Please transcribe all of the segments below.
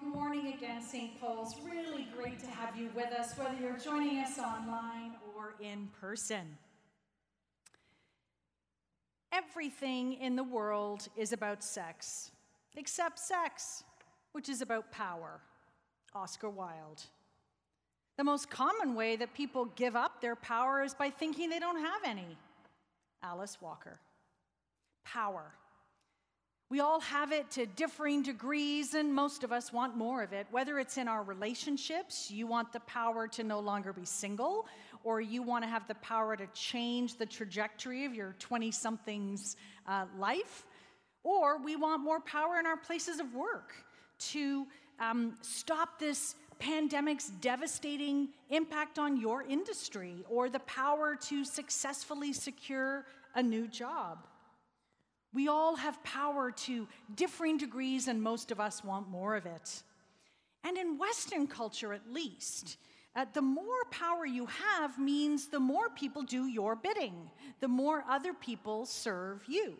good morning again, St. Paul's. Really great to have you with us, whether you're joining us online or in person. Everything in the world is about sex, except sex, which is about power. Oscar Wilde. The most common way that people give up their power is by thinking they don't have any. Alice Walker. Power. We all have it to differing degrees, and most of us want more of it. Whether it's in our relationships, you want the power to no longer be single, or you want to have the power to change the trajectory of your 20 something's uh, life, or we want more power in our places of work to um, stop this pandemic's devastating impact on your industry, or the power to successfully secure a new job. We all have power to differing degrees, and most of us want more of it. And in Western culture, at least, uh, the more power you have means the more people do your bidding, the more other people serve you.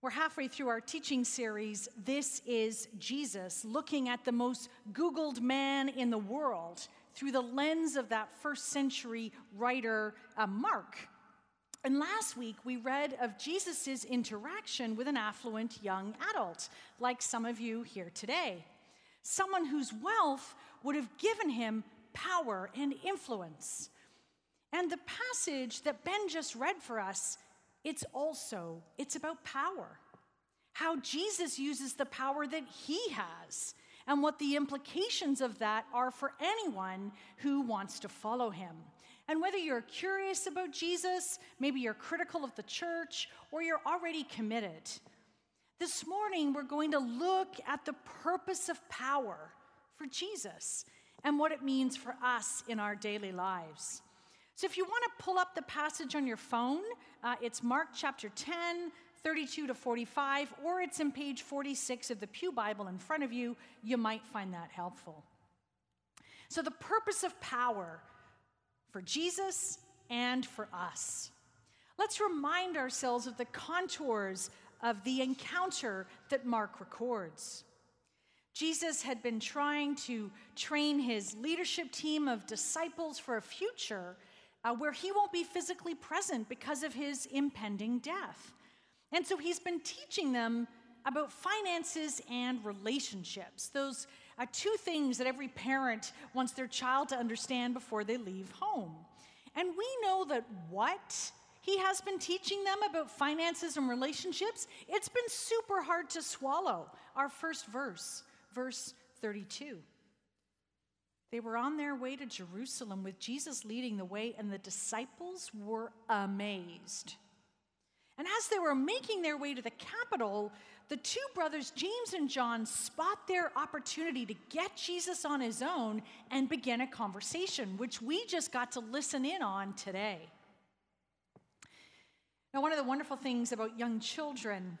We're halfway through our teaching series, This is Jesus, looking at the most Googled man in the world through the lens of that first century writer, uh, Mark. And last week, we read of Jesus' interaction with an affluent young adult, like some of you here today. Someone whose wealth would have given him power and influence. And the passage that Ben just read for us, it's also, it's about power. How Jesus uses the power that he has and what the implications of that are for anyone who wants to follow him. And whether you're curious about Jesus, maybe you're critical of the church, or you're already committed, this morning we're going to look at the purpose of power for Jesus and what it means for us in our daily lives. So if you want to pull up the passage on your phone, uh, it's Mark chapter 10, 32 to 45, or it's in page 46 of the Pew Bible in front of you. You might find that helpful. So, the purpose of power for Jesus and for us. Let's remind ourselves of the contours of the encounter that Mark records. Jesus had been trying to train his leadership team of disciples for a future uh, where he won't be physically present because of his impending death. And so he's been teaching them about finances and relationships, those are two things that every parent wants their child to understand before they leave home. And we know that what he has been teaching them about finances and relationships, it's been super hard to swallow. Our first verse, verse 32. They were on their way to Jerusalem with Jesus leading the way, and the disciples were amazed. And as they were making their way to the capital, the two brothers, James and John, spot their opportunity to get Jesus on his own and begin a conversation, which we just got to listen in on today. Now, one of the wonderful things about young children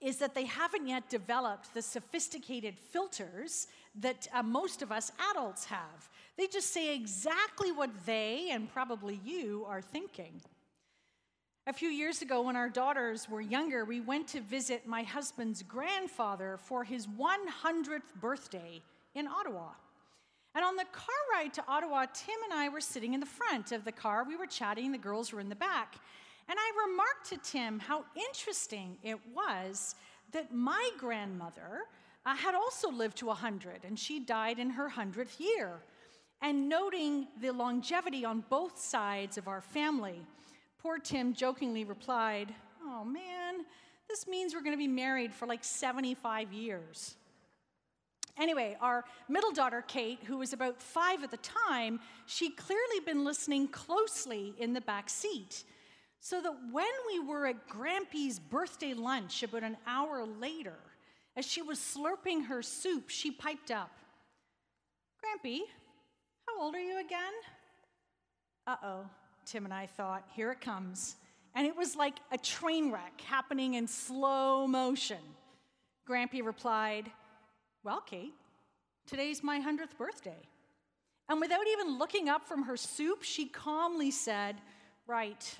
is that they haven't yet developed the sophisticated filters that uh, most of us adults have. They just say exactly what they and probably you are thinking. A few years ago, when our daughters were younger, we went to visit my husband's grandfather for his 100th birthday in Ottawa. And on the car ride to Ottawa, Tim and I were sitting in the front of the car. We were chatting, the girls were in the back. And I remarked to Tim how interesting it was that my grandmother uh, had also lived to 100, and she died in her 100th year. And noting the longevity on both sides of our family, Poor Tim jokingly replied, Oh man, this means we're going to be married for like 75 years. Anyway, our middle daughter, Kate, who was about five at the time, she'd clearly been listening closely in the back seat. So that when we were at Grampy's birthday lunch about an hour later, as she was slurping her soup, she piped up, Grampy, how old are you again? Uh oh, Tim and I thought, here it comes. And it was like a train wreck happening in slow motion. Grampy replied, Well, Kate, today's my 100th birthday. And without even looking up from her soup, she calmly said, Right,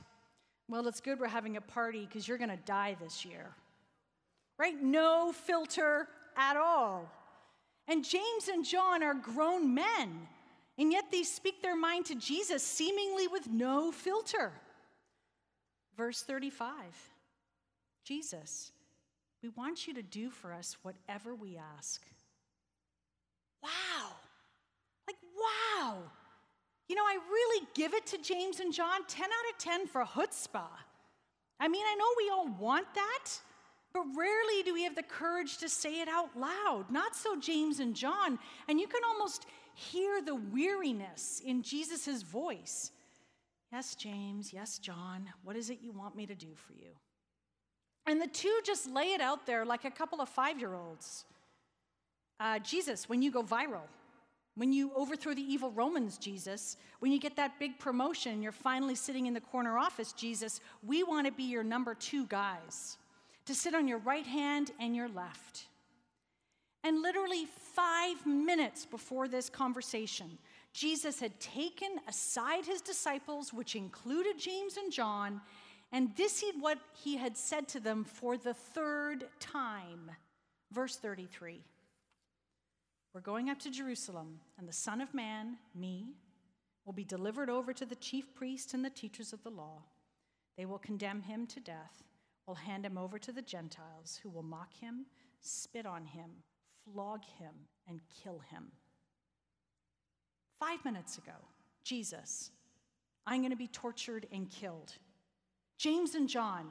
well, it's good we're having a party because you're going to die this year. Right? No filter at all. And James and John are grown men, and yet they speak their mind to Jesus seemingly with no filter. Verse 35 Jesus, we want you to do for us whatever we ask. Wow! Like, wow! You know, I really give it to James and John 10 out of 10 for chutzpah. I mean, I know we all want that, but rarely do we have the courage to say it out loud. Not so James and John. And you can almost hear the weariness in Jesus' voice. Yes, James. Yes, John. What is it you want me to do for you? And the two just lay it out there like a couple of five year olds. Uh, Jesus, when you go viral, when you overthrow the evil Romans, Jesus, when you get that big promotion, you're finally sitting in the corner office, Jesus, we want to be your number two guys, to sit on your right hand and your left. And literally five minutes before this conversation, Jesus had taken aside his disciples, which included James and John, and this is what he had said to them for the third time. Verse 33. We're going up to Jerusalem, and the Son of Man, me, will be delivered over to the chief priests and the teachers of the law. They will condemn him to death, will hand him over to the Gentiles, who will mock him, spit on him, flog him, and kill him. Five minutes ago, Jesus, I'm going to be tortured and killed. James and John,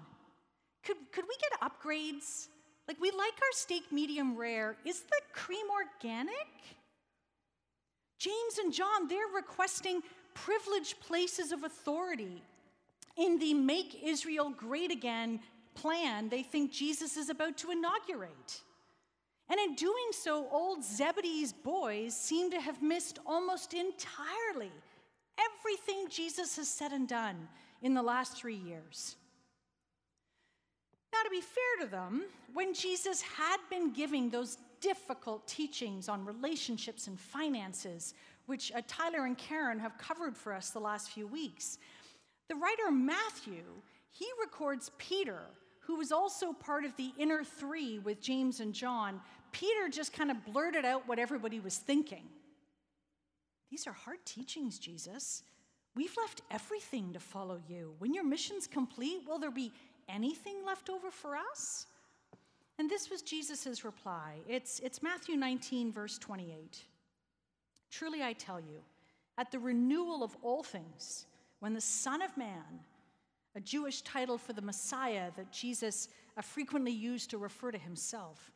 could, could we get upgrades? Like, we like our steak medium rare. Is the cream organic? James and John, they're requesting privileged places of authority. In the Make Israel Great Again plan, they think Jesus is about to inaugurate. And in doing so, old Zebedee's boys seem to have missed almost entirely everything Jesus has said and done in the last three years. Now, to be fair to them, when Jesus had been giving those difficult teachings on relationships and finances, which uh, Tyler and Karen have covered for us the last few weeks, the writer Matthew, he records Peter, who was also part of the inner three with James and John. Peter just kind of blurted out what everybody was thinking. These are hard teachings, Jesus. We've left everything to follow you. When your mission's complete, will there be anything left over for us? And this was Jesus' reply. It's, it's Matthew 19, verse 28. Truly I tell you, at the renewal of all things, when the Son of Man, a Jewish title for the Messiah that Jesus uh, frequently used to refer to himself,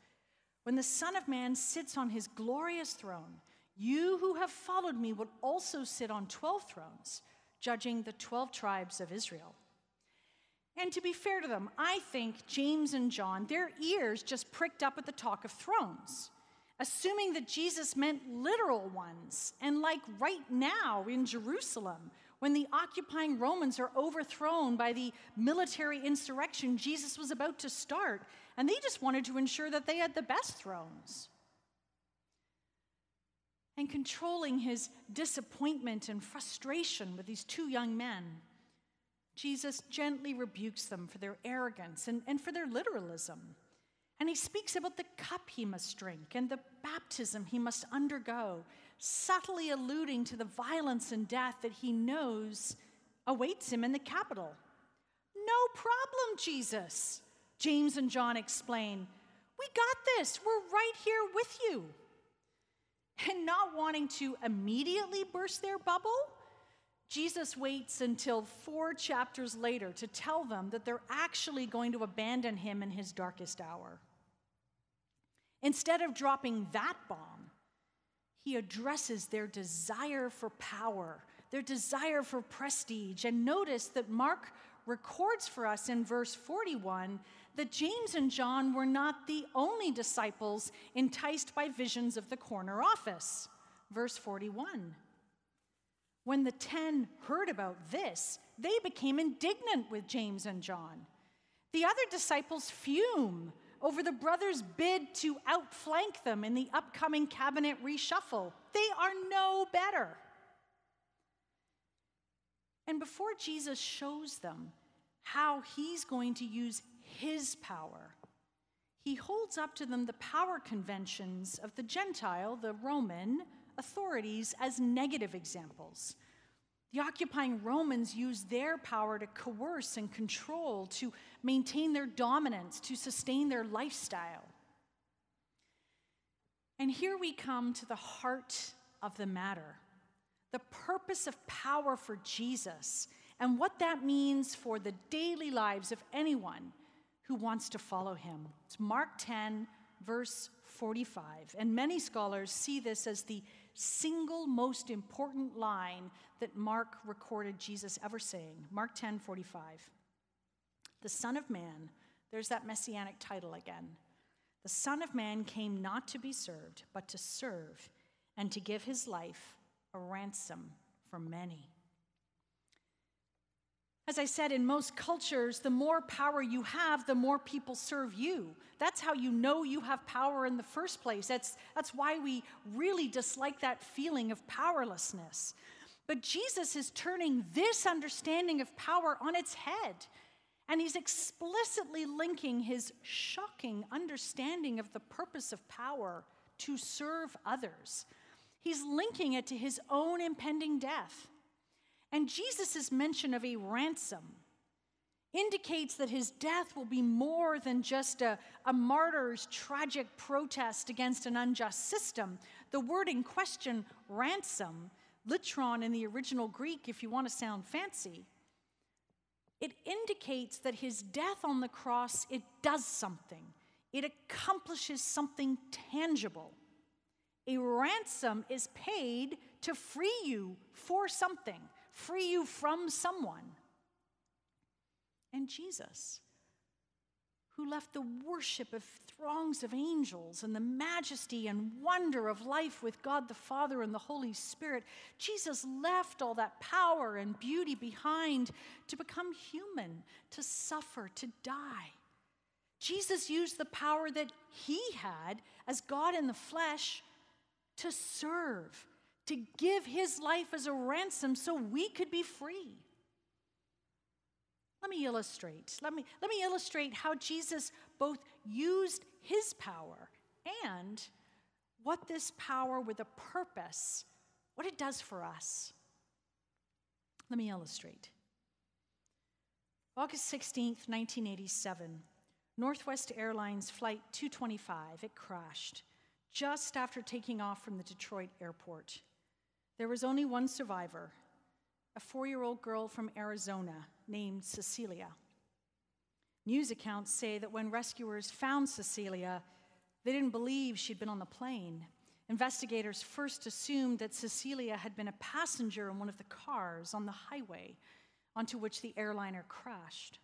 when the Son of Man sits on his glorious throne, you who have followed me will also sit on 12 thrones, judging the 12 tribes of Israel. And to be fair to them, I think James and John, their ears just pricked up at the talk of thrones, assuming that Jesus meant literal ones. And like right now in Jerusalem, when the occupying Romans are overthrown by the military insurrection Jesus was about to start, and they just wanted to ensure that they had the best thrones. And controlling his disappointment and frustration with these two young men Jesus gently rebukes them for their arrogance and, and for their literalism. And he speaks about the cup he must drink and the baptism he must undergo, subtly alluding to the violence and death that he knows awaits him in the capital. No problem, Jesus, James and John explain. We got this. We're right here with you. And not wanting to immediately burst their bubble, Jesus waits until four chapters later to tell them that they're actually going to abandon him in his darkest hour. Instead of dropping that bomb, he addresses their desire for power, their desire for prestige. And notice that Mark records for us in verse 41 that James and John were not the only disciples enticed by visions of the corner office. Verse 41. When the ten heard about this, they became indignant with James and John. The other disciples fume over the brothers' bid to outflank them in the upcoming cabinet reshuffle. They are no better. And before Jesus shows them how he's going to use his power, he holds up to them the power conventions of the Gentile, the Roman authorities, as negative examples. The occupying Romans used their power to coerce and control, to maintain their dominance, to sustain their lifestyle. And here we come to the heart of the matter the purpose of power for Jesus and what that means for the daily lives of anyone who wants to follow him. It's Mark 10, verse 45. And many scholars see this as the single most important line that Mark recorded Jesus ever saying. Mark 10, 45. The Son of Man, there's that messianic title again. The Son of Man came not to be served, but to serve and to give his life a ransom for many. As I said, in most cultures, the more power you have, the more people serve you. That's how you know you have power in the first place. That's, that's why we really dislike that feeling of powerlessness. But Jesus is turning this understanding of power on its head. And he's explicitly linking his shocking understanding of the purpose of power to serve others. He's linking it to his own impending death. And Jesus' mention of a ransom indicates that his death will be more than just a, a martyr's tragic protest against an unjust system. The word in question, ransom, litron in the original Greek, if you want to sound fancy, it indicates that his death on the cross, it does something. It accomplishes something tangible. A ransom is paid to free you for something free you from someone. And Jesus, who left the worship of throngs of angels and the majesty and wonder of life with God the Father and the Holy Spirit, Jesus left all that power and beauty behind to become human, to suffer, to die. Jesus used the power that he had as God in the flesh to serve to give his life as a ransom so we could be free. Let me illustrate. Let me, let me illustrate how Jesus both used his power and what this power with a purpose, what it does for us. Let me illustrate. August 16th, 1987, Northwest Airlines Flight 225, it crashed just after taking off from the Detroit airport. There was only one survivor, a four year old girl from Arizona named Cecilia. News accounts say that when rescuers found Cecilia, they didn't believe she'd been on the plane. Investigators first assumed that Cecilia had been a passenger in one of the cars on the highway onto which the airliner crashed.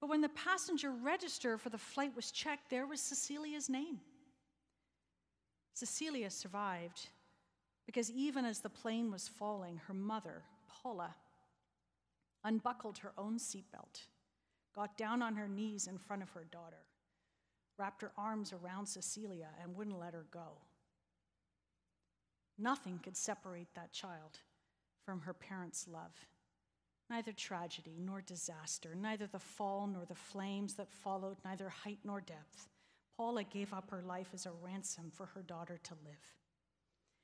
But when the passenger register for the flight was checked, there was Cecilia's name. Cecilia survived because even as the plane was falling, her mother, Paula, unbuckled her own seatbelt, got down on her knees in front of her daughter, wrapped her arms around Cecilia, and wouldn't let her go. Nothing could separate that child from her parents' love. Neither tragedy nor disaster, neither the fall nor the flames that followed, neither height nor depth. Paula gave up her life as a ransom for her daughter to live.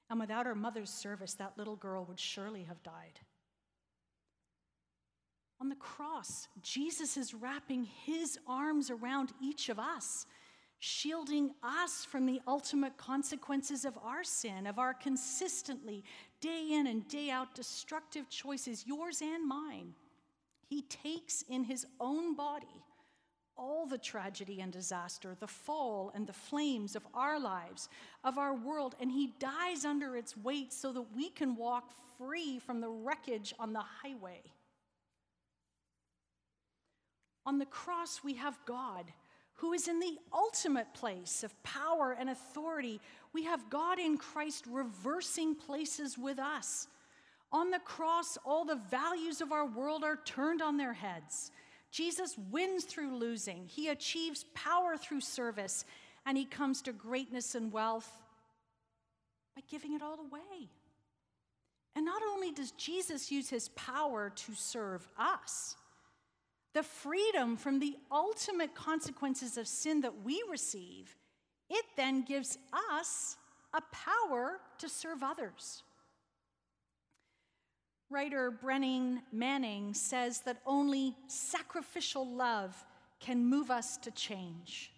And without her mother's service, that little girl would surely have died. On the cross, Jesus is wrapping his arms around each of us, shielding us from the ultimate consequences of our sin, of our consistently, day in and day out, destructive choices, yours and mine. He takes in his own body all the tragedy and disaster, the fall and the flames of our lives, of our world, and he dies under its weight so that we can walk free from the wreckage on the highway. On the cross, we have God who is in the ultimate place of power and authority. We have God in Christ reversing places with us. On the cross, all the values of our world are turned on their heads. Jesus wins through losing, he achieves power through service, and he comes to greatness and wealth by giving it all away. And not only does Jesus use his power to serve us, the freedom from the ultimate consequences of sin that we receive, it then gives us a power to serve others. Writer Brennan Manning says that only sacrificial love can move us to change.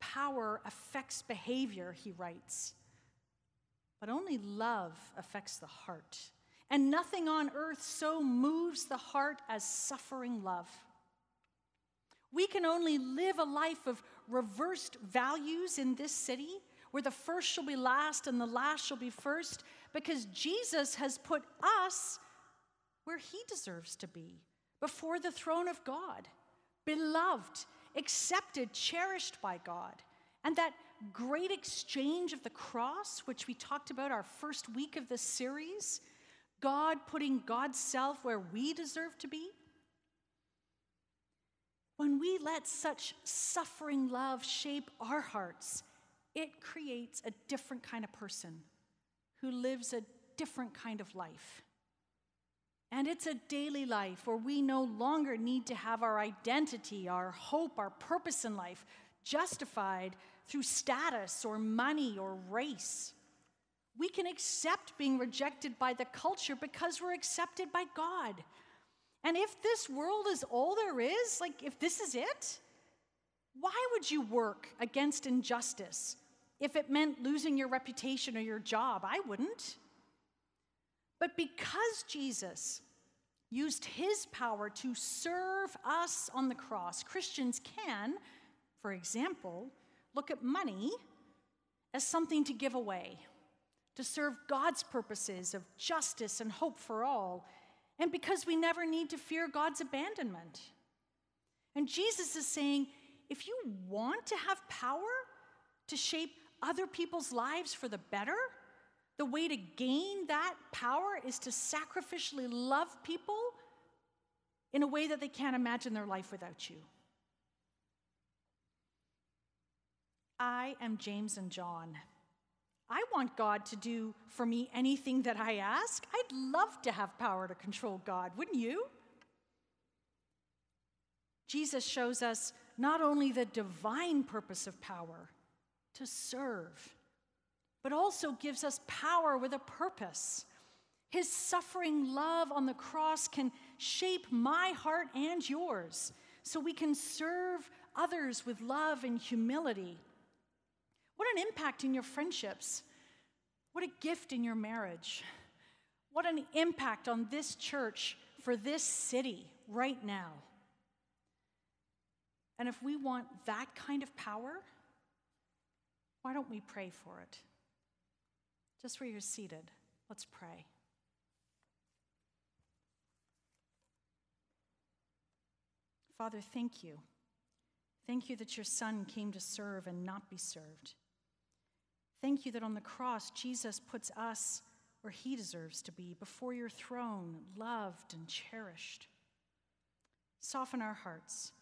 Power affects behavior, he writes, but only love affects the heart. And nothing on earth so moves the heart as suffering love. We can only live a life of reversed values in this city, where the first shall be last and the last shall be first, because Jesus has put us where he deserves to be, before the throne of God, beloved, accepted, cherished by God. And that great exchange of the cross, which we talked about our first week of this series, God putting God's self where we deserve to be. When we let such suffering love shape our hearts, it creates a different kind of person who lives a different kind of life. And it's a daily life where we no longer need to have our identity, our hope, our purpose in life justified through status or money or race. We can accept being rejected by the culture because we're accepted by God. And if this world is all there is, like if this is it, why would you work against injustice if it meant losing your reputation or your job. I wouldn't. But because Jesus used his power to serve us on the cross, Christians can, for example, look at money as something to give away, to serve God's purposes of justice and hope for all, and because we never need to fear God's abandonment. And Jesus is saying if you want to have power to shape other people's lives for the better, the way to gain that power is to sacrificially love people in a way that they can't imagine their life without you. I am James and John. I want God to do for me anything that I ask. I'd love to have power to control God, wouldn't you? Jesus shows us not only the divine purpose of power, to serve, but also gives us power with a purpose. His suffering love on the cross can shape my heart and yours so we can serve others with love and humility. What an impact in your friendships. What a gift in your marriage. What an impact on this church for this city right now. And if we want that kind of power, why don't we pray for it? Just where you're seated, let's pray. Father, thank you. Thank you that your Son came to serve and not be served. Thank you that on the cross, Jesus puts us where he deserves to be, before your throne, loved and cherished. Soften our hearts,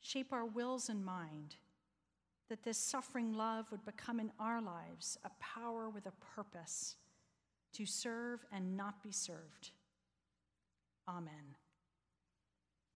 shape our wills and mind that this suffering love would become in our lives a power with a purpose to serve and not be served. Amen.